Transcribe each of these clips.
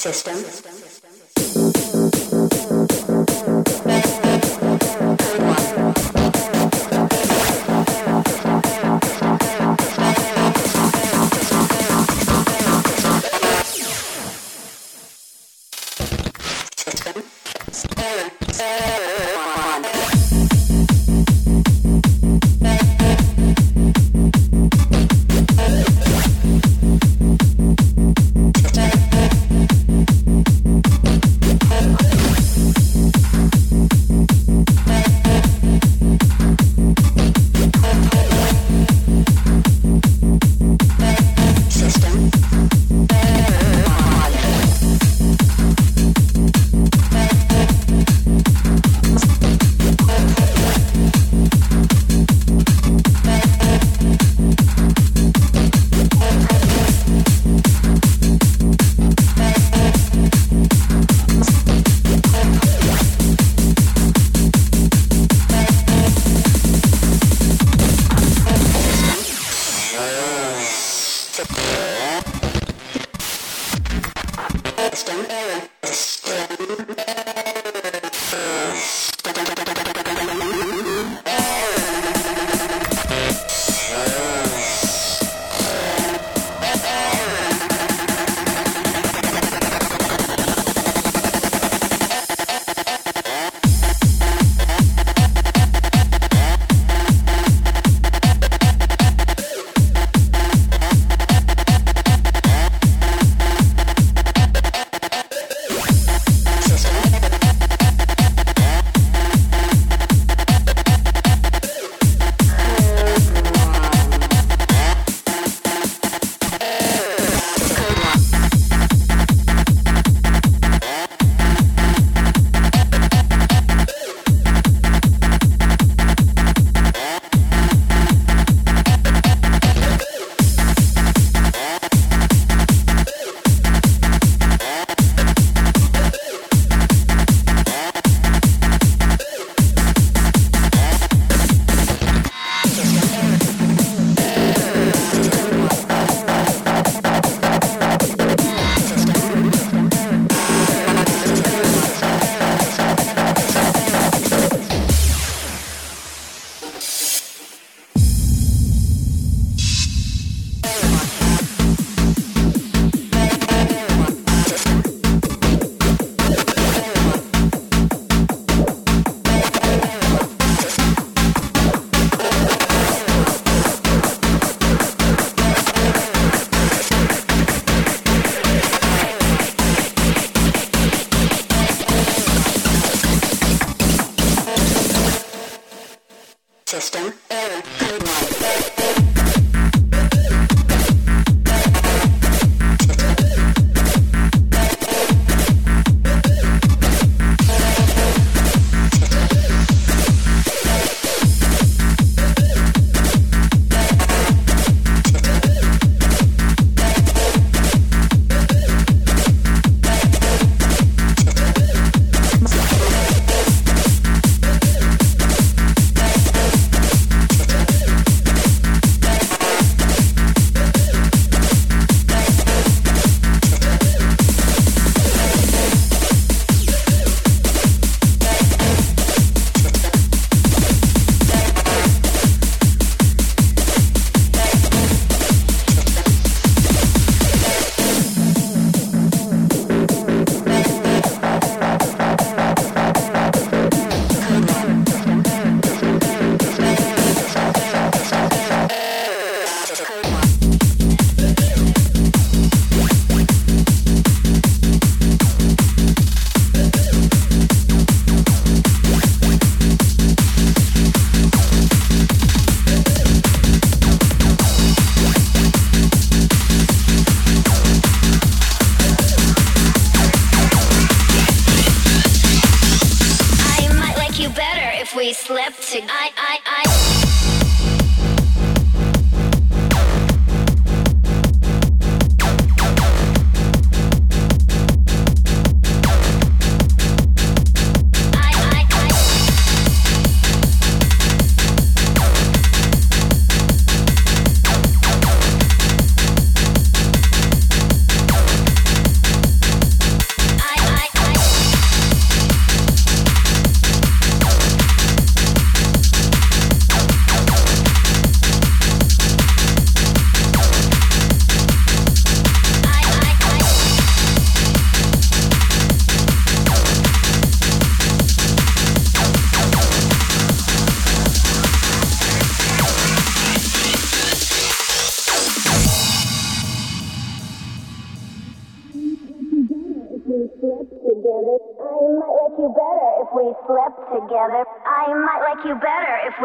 System. instructor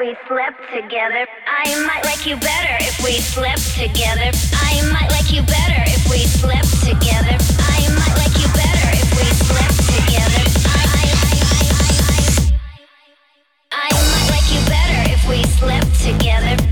we slept together. I might like you better if we slept together. I might like you better if we slept together. I might like you better if we slept together. I, I might like you better if we slept together.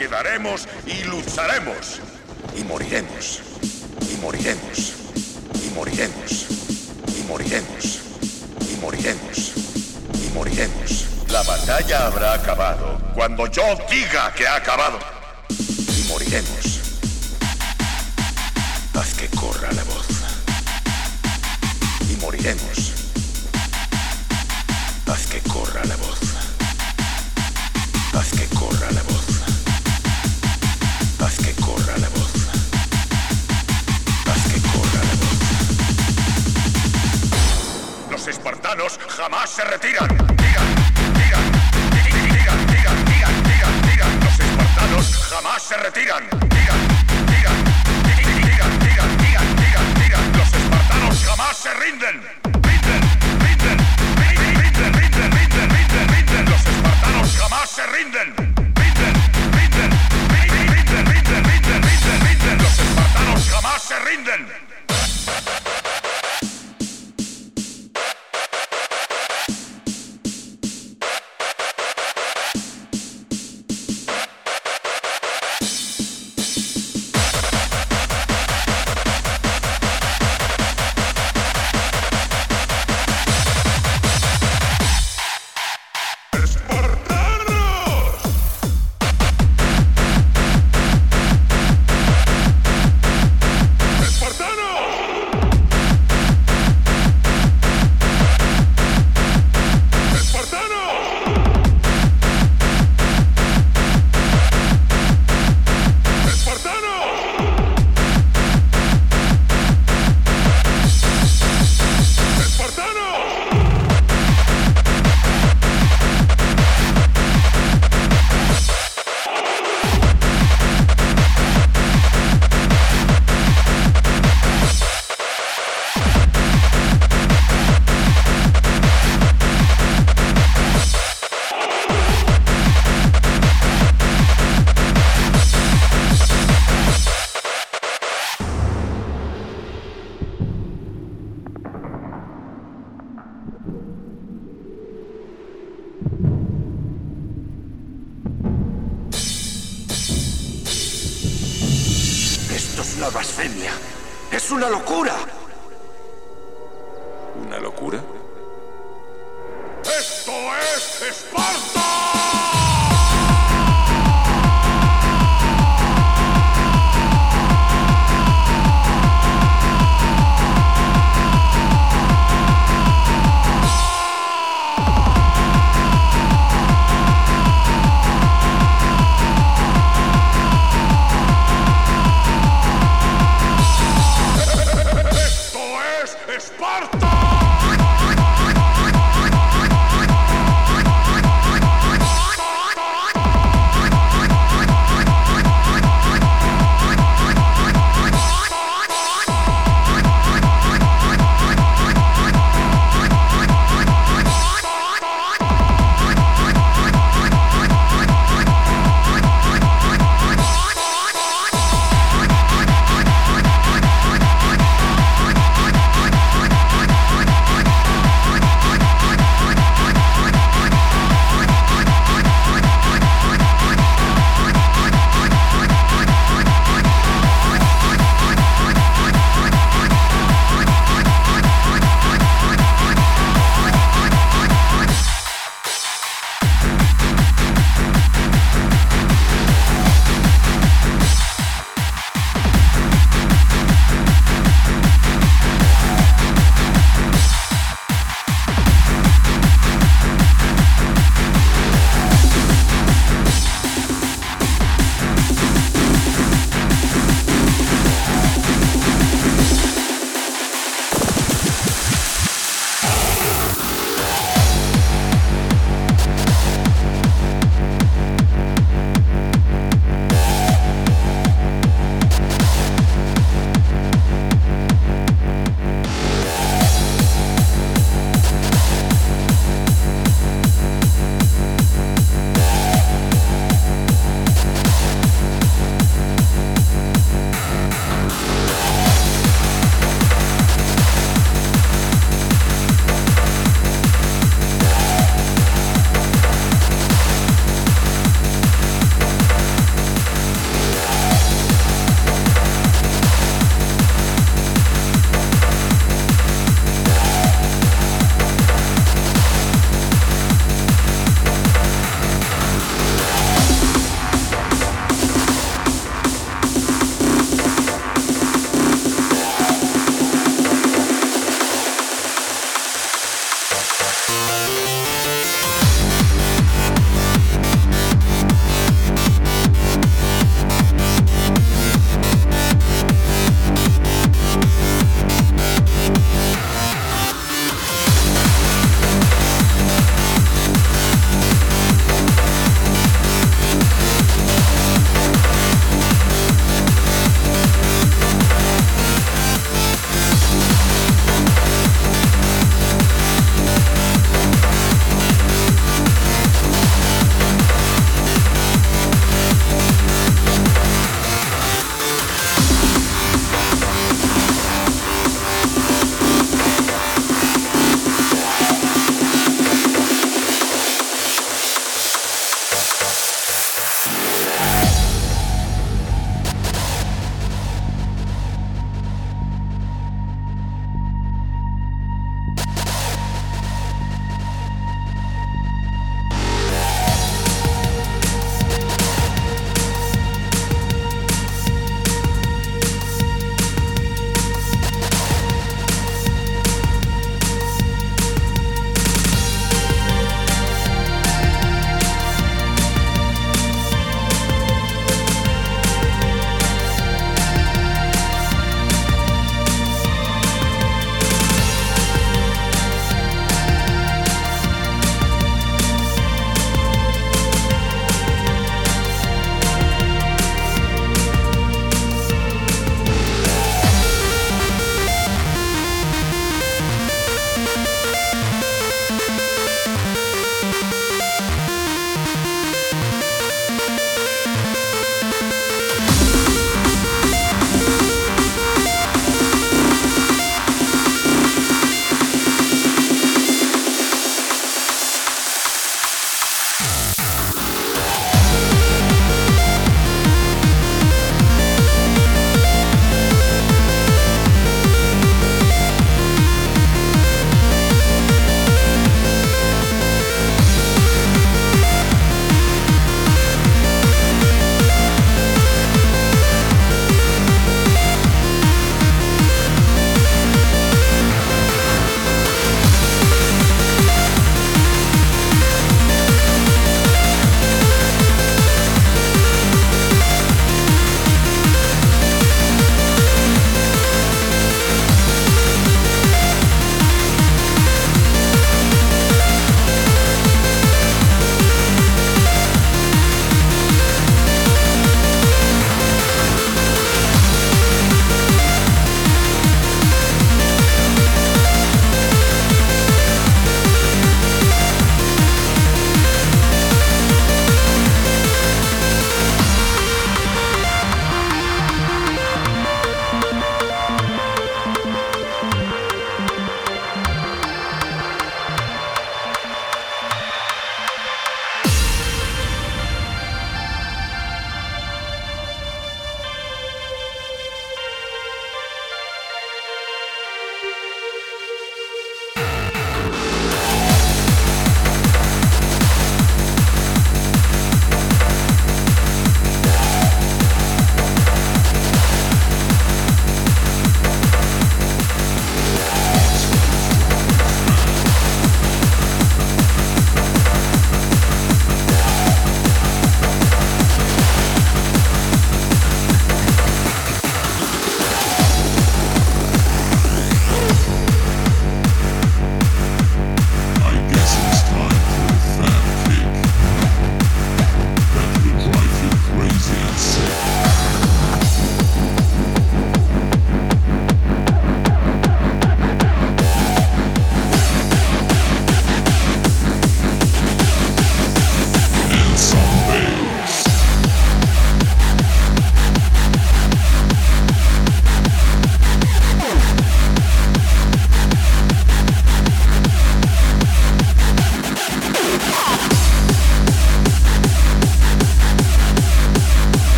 quedaremos y lucharemos. Y moriremos. Y moriremos. Y moriremos. Y moriremos. Y moriremos. Y moriremos. La batalla habrá acabado cuando yo diga que ha acabado.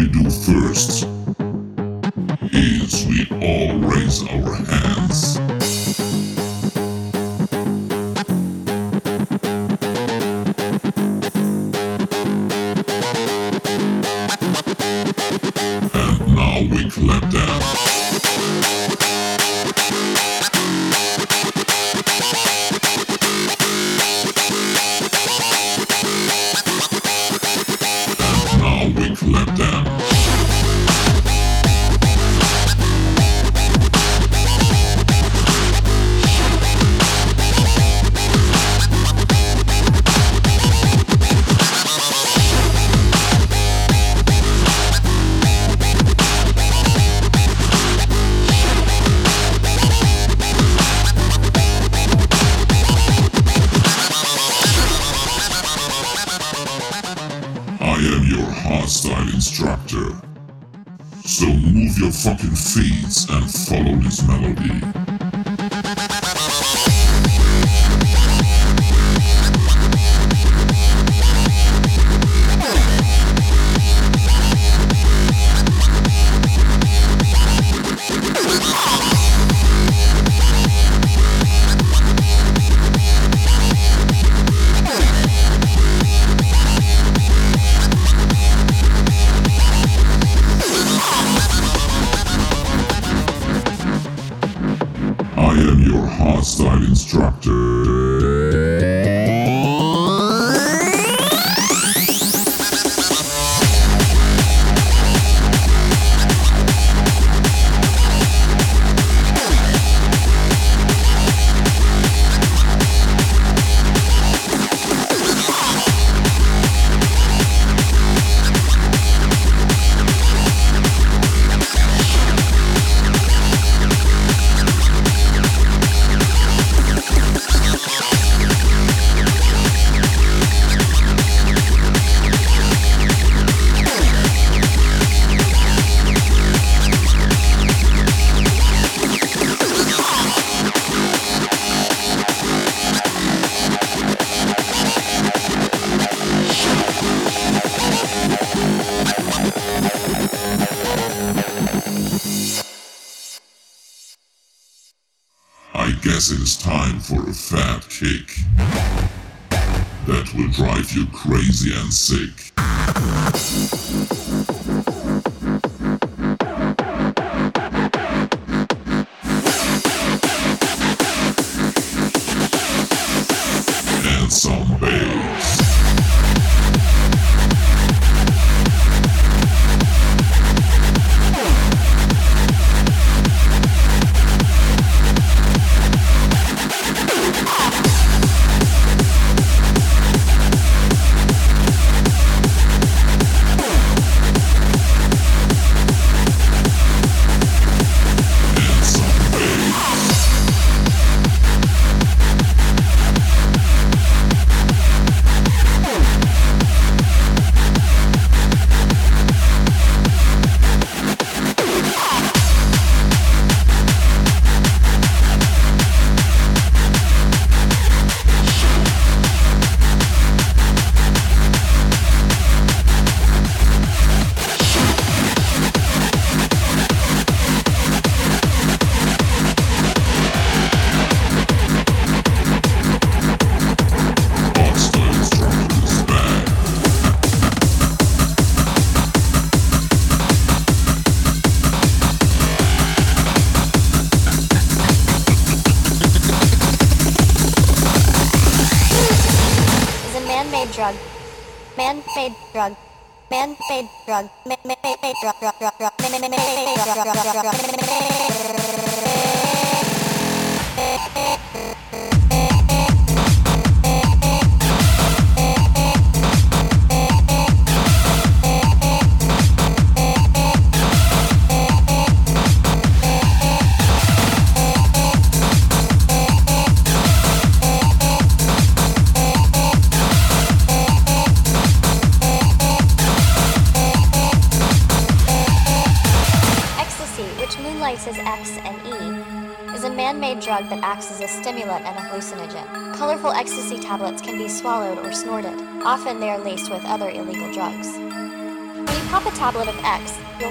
We do first is we all raise our hands.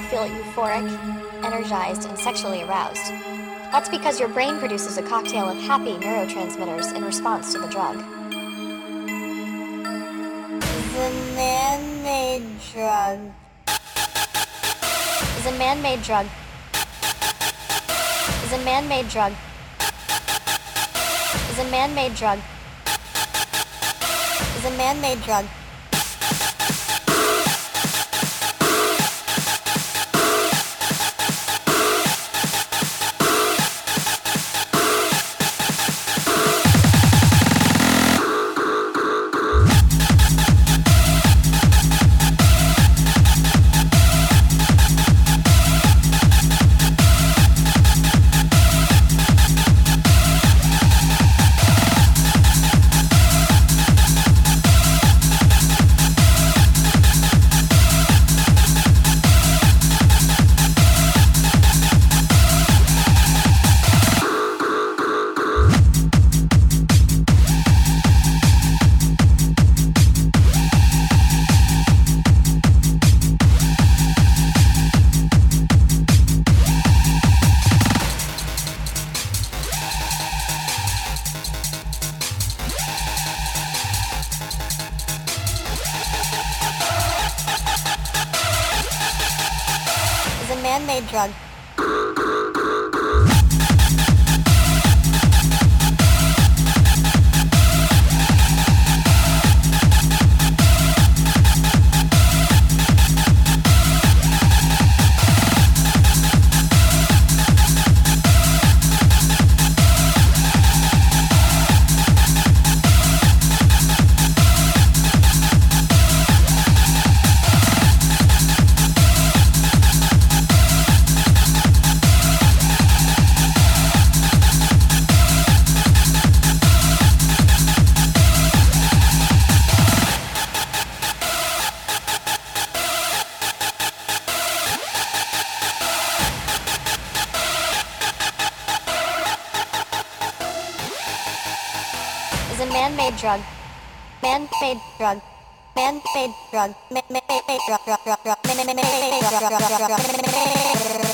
Feel euphoric, energized, and sexually aroused. That's because your brain produces a cocktail of happy neurotransmitters in response to the drug. The man-made drug. Is a man-made drug. Is a man-made drug. Is a man-made drug. Is a man-made drug man-made drug. Man-made drug. Man-made drug. Man-made drug. drug, drug, Man-made drug. drug, drug, drug,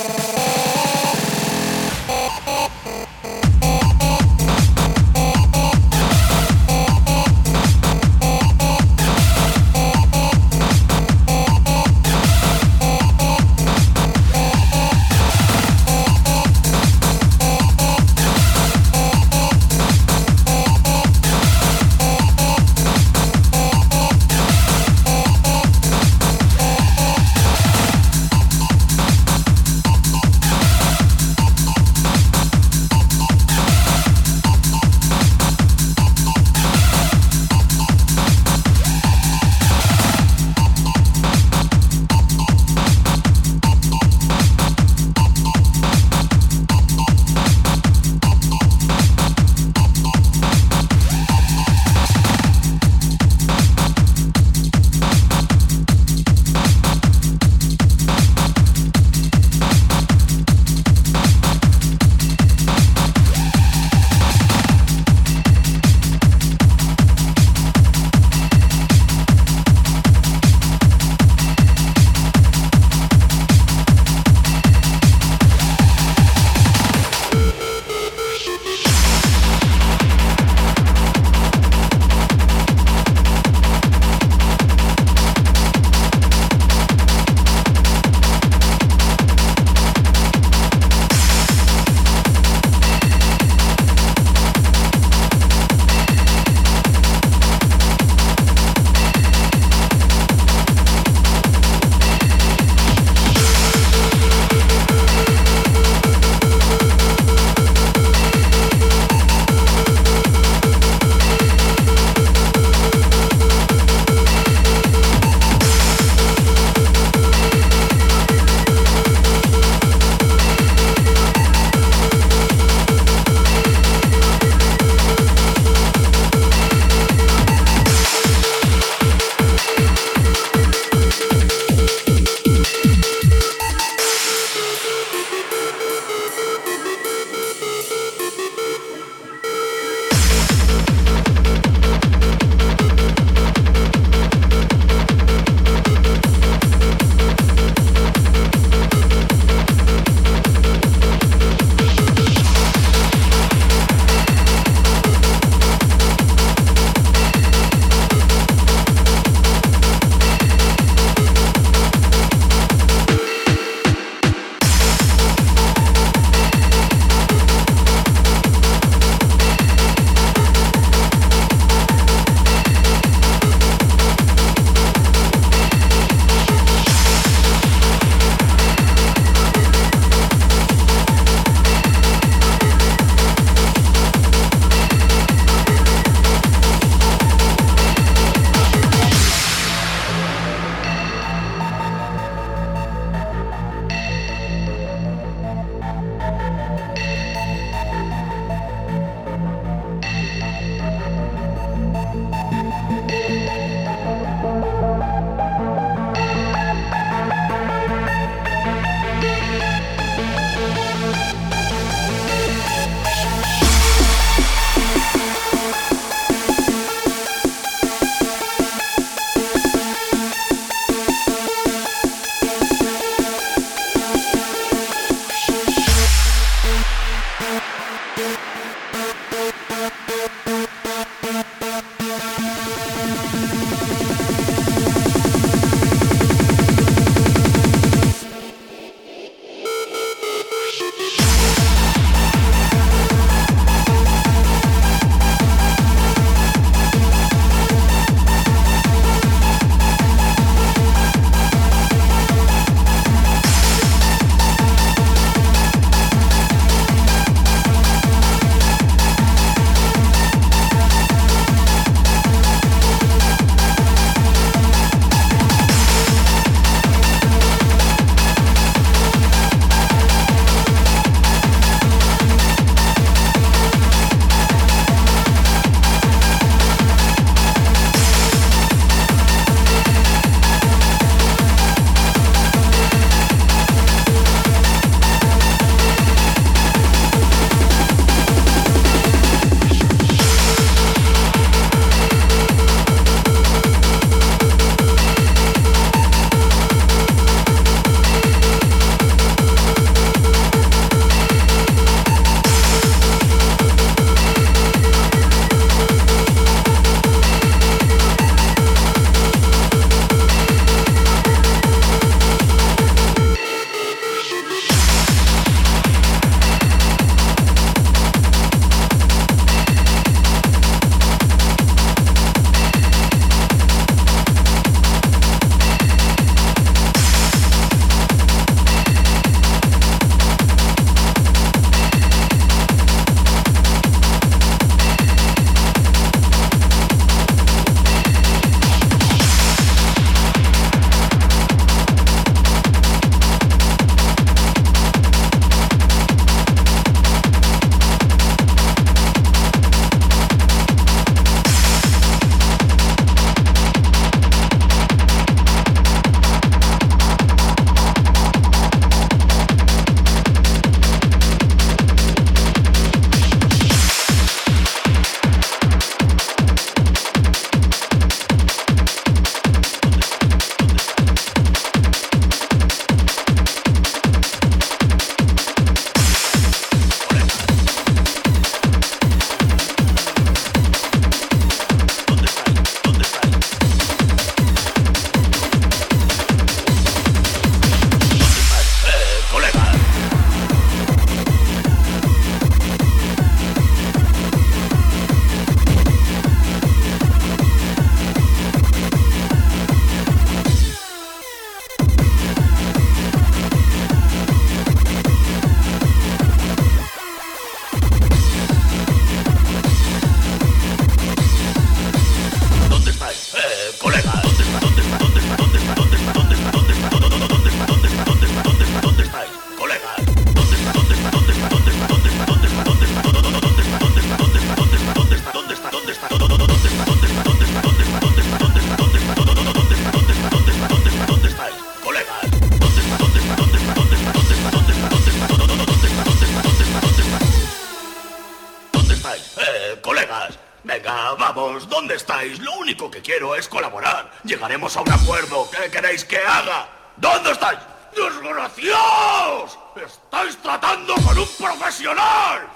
¡Estáis tratando con un profesional!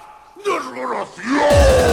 ¡Desgraciado!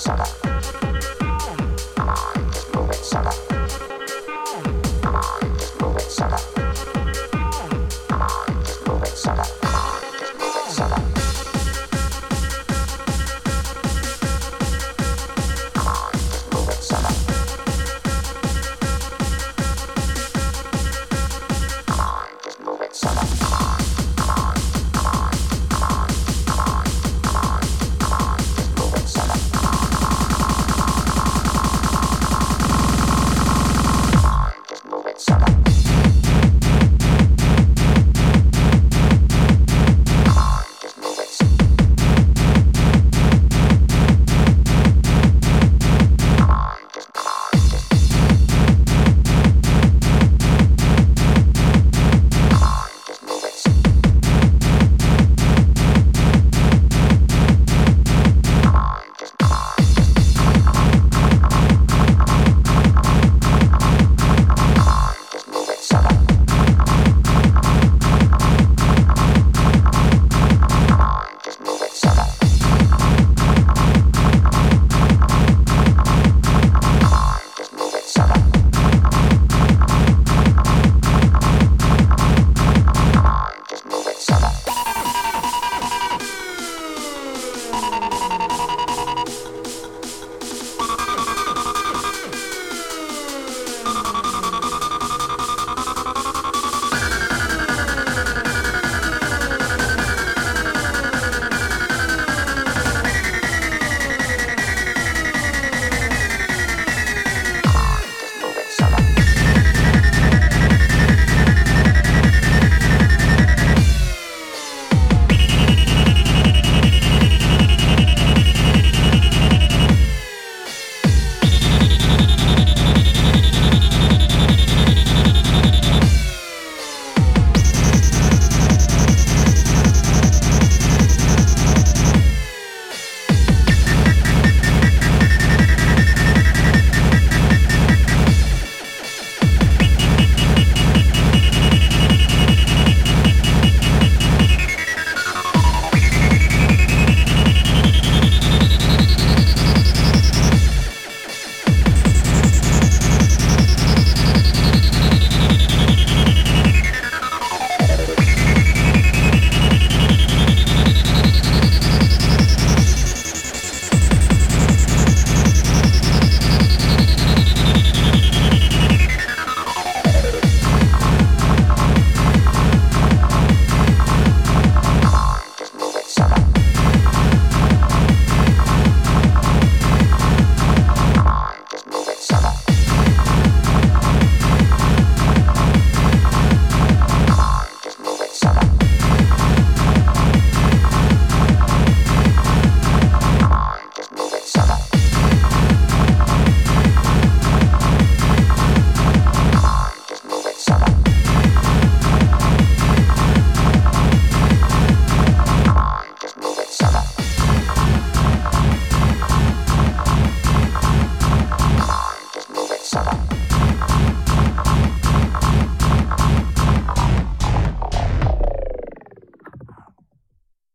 Shut up.